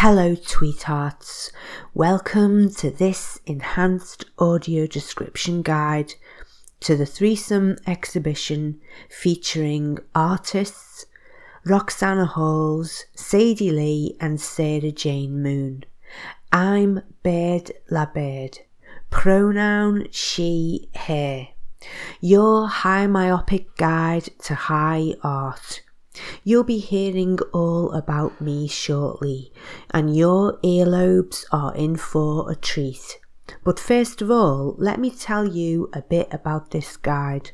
Hello, tweethearts. Welcome to this enhanced audio description guide to the threesome exhibition featuring artists Roxana Halls, Sadie Lee, and Sarah Jane Moon. I'm Bird La pronoun she, her. Your high myopic guide to high art. You'll be hearing all about me shortly, and your earlobes are in for a treat. But first of all, let me tell you a bit about this guide.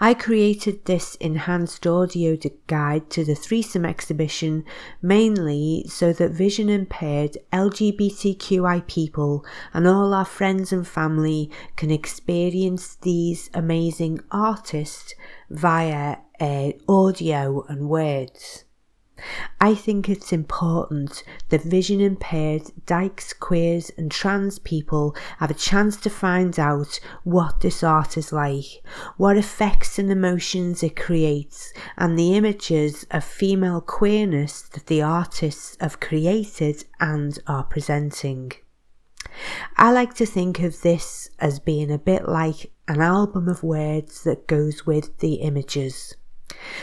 I created this enhanced audio guide to the threesome exhibition mainly so that vision impaired LGBTQI people and all our friends and family can experience these amazing artists via uh, audio and words. I think it's important that vision impaired, dykes, queers, and trans people have a chance to find out what this art is like, what effects and emotions it creates, and the images of female queerness that the artists have created and are presenting. I like to think of this as being a bit like an album of words that goes with the images.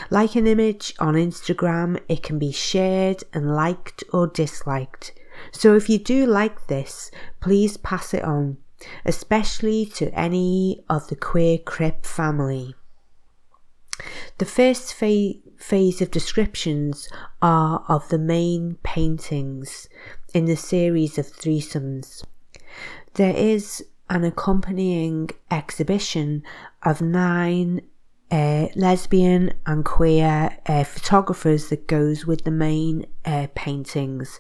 Like an image on Instagram, it can be shared and liked or disliked. So if you do like this, please pass it on, especially to any of the queer crip family. The first fa- phase of descriptions are of the main paintings in the series of threesomes. There is an accompanying exhibition of nine uh, lesbian and queer uh, photographers that goes with the main uh, paintings.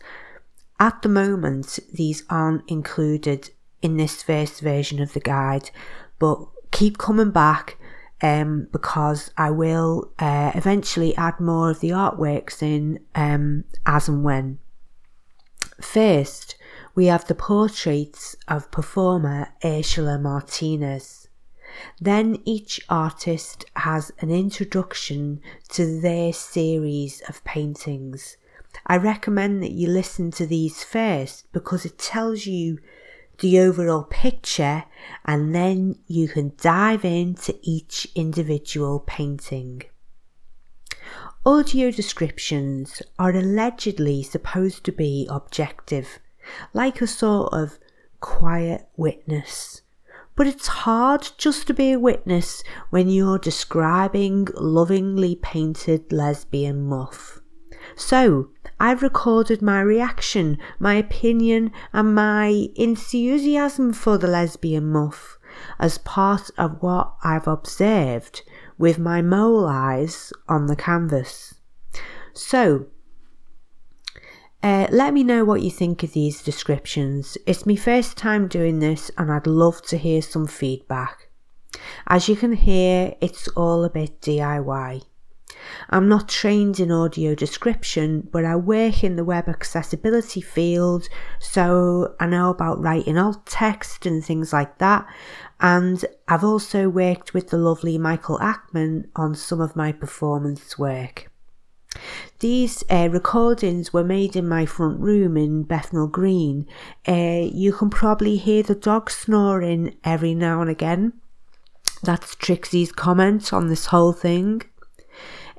At the moment, these aren't included in this first version of the guide, but keep coming back um, because I will uh, eventually add more of the artworks in um, as and when. First, we have the portraits of performer Ursula Martinez. Then each artist has an introduction to their series of paintings. I recommend that you listen to these first because it tells you the overall picture and then you can dive into each individual painting. Audio descriptions are allegedly supposed to be objective, like a sort of quiet witness. But it's hard just to be a witness when you're describing lovingly painted lesbian muff. So, I've recorded my reaction, my opinion, and my enthusiasm for the lesbian muff as part of what I've observed with my mole eyes on the canvas. So, uh, let me know what you think of these descriptions. It's my first time doing this and I'd love to hear some feedback. As you can hear, it's all a bit DIY. I'm not trained in audio description, but I work in the web accessibility field, so I know about writing alt text and things like that. And I've also worked with the lovely Michael Ackman on some of my performance work. These uh, recordings were made in my front room in Bethnal Green. Uh, you can probably hear the dog snoring every now and again. That's Trixie's comment on this whole thing.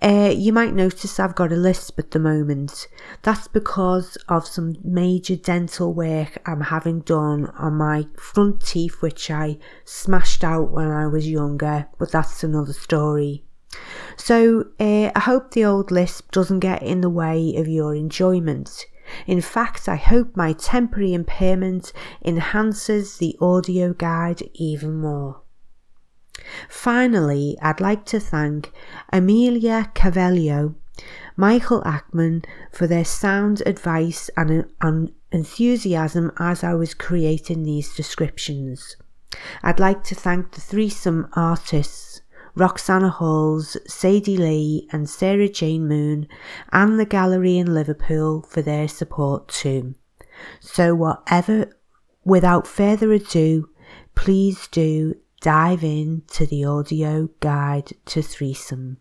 Uh, you might notice I've got a lisp at the moment. That's because of some major dental work I'm having done on my front teeth, which I smashed out when I was younger, but that's another story. So uh, I hope the old lisp doesn't get in the way of your enjoyment. In fact, I hope my temporary impairment enhances the audio guide even more. Finally, I'd like to thank Amelia Cavallo, Michael Ackman for their sound advice and, and enthusiasm as I was creating these descriptions. I'd like to thank the threesome artists Roxana Halls, Sadie Lee, and Sarah Jane Moon, and the gallery in Liverpool for their support too. So, whatever, without further ado, please do dive in to the audio guide to threesome.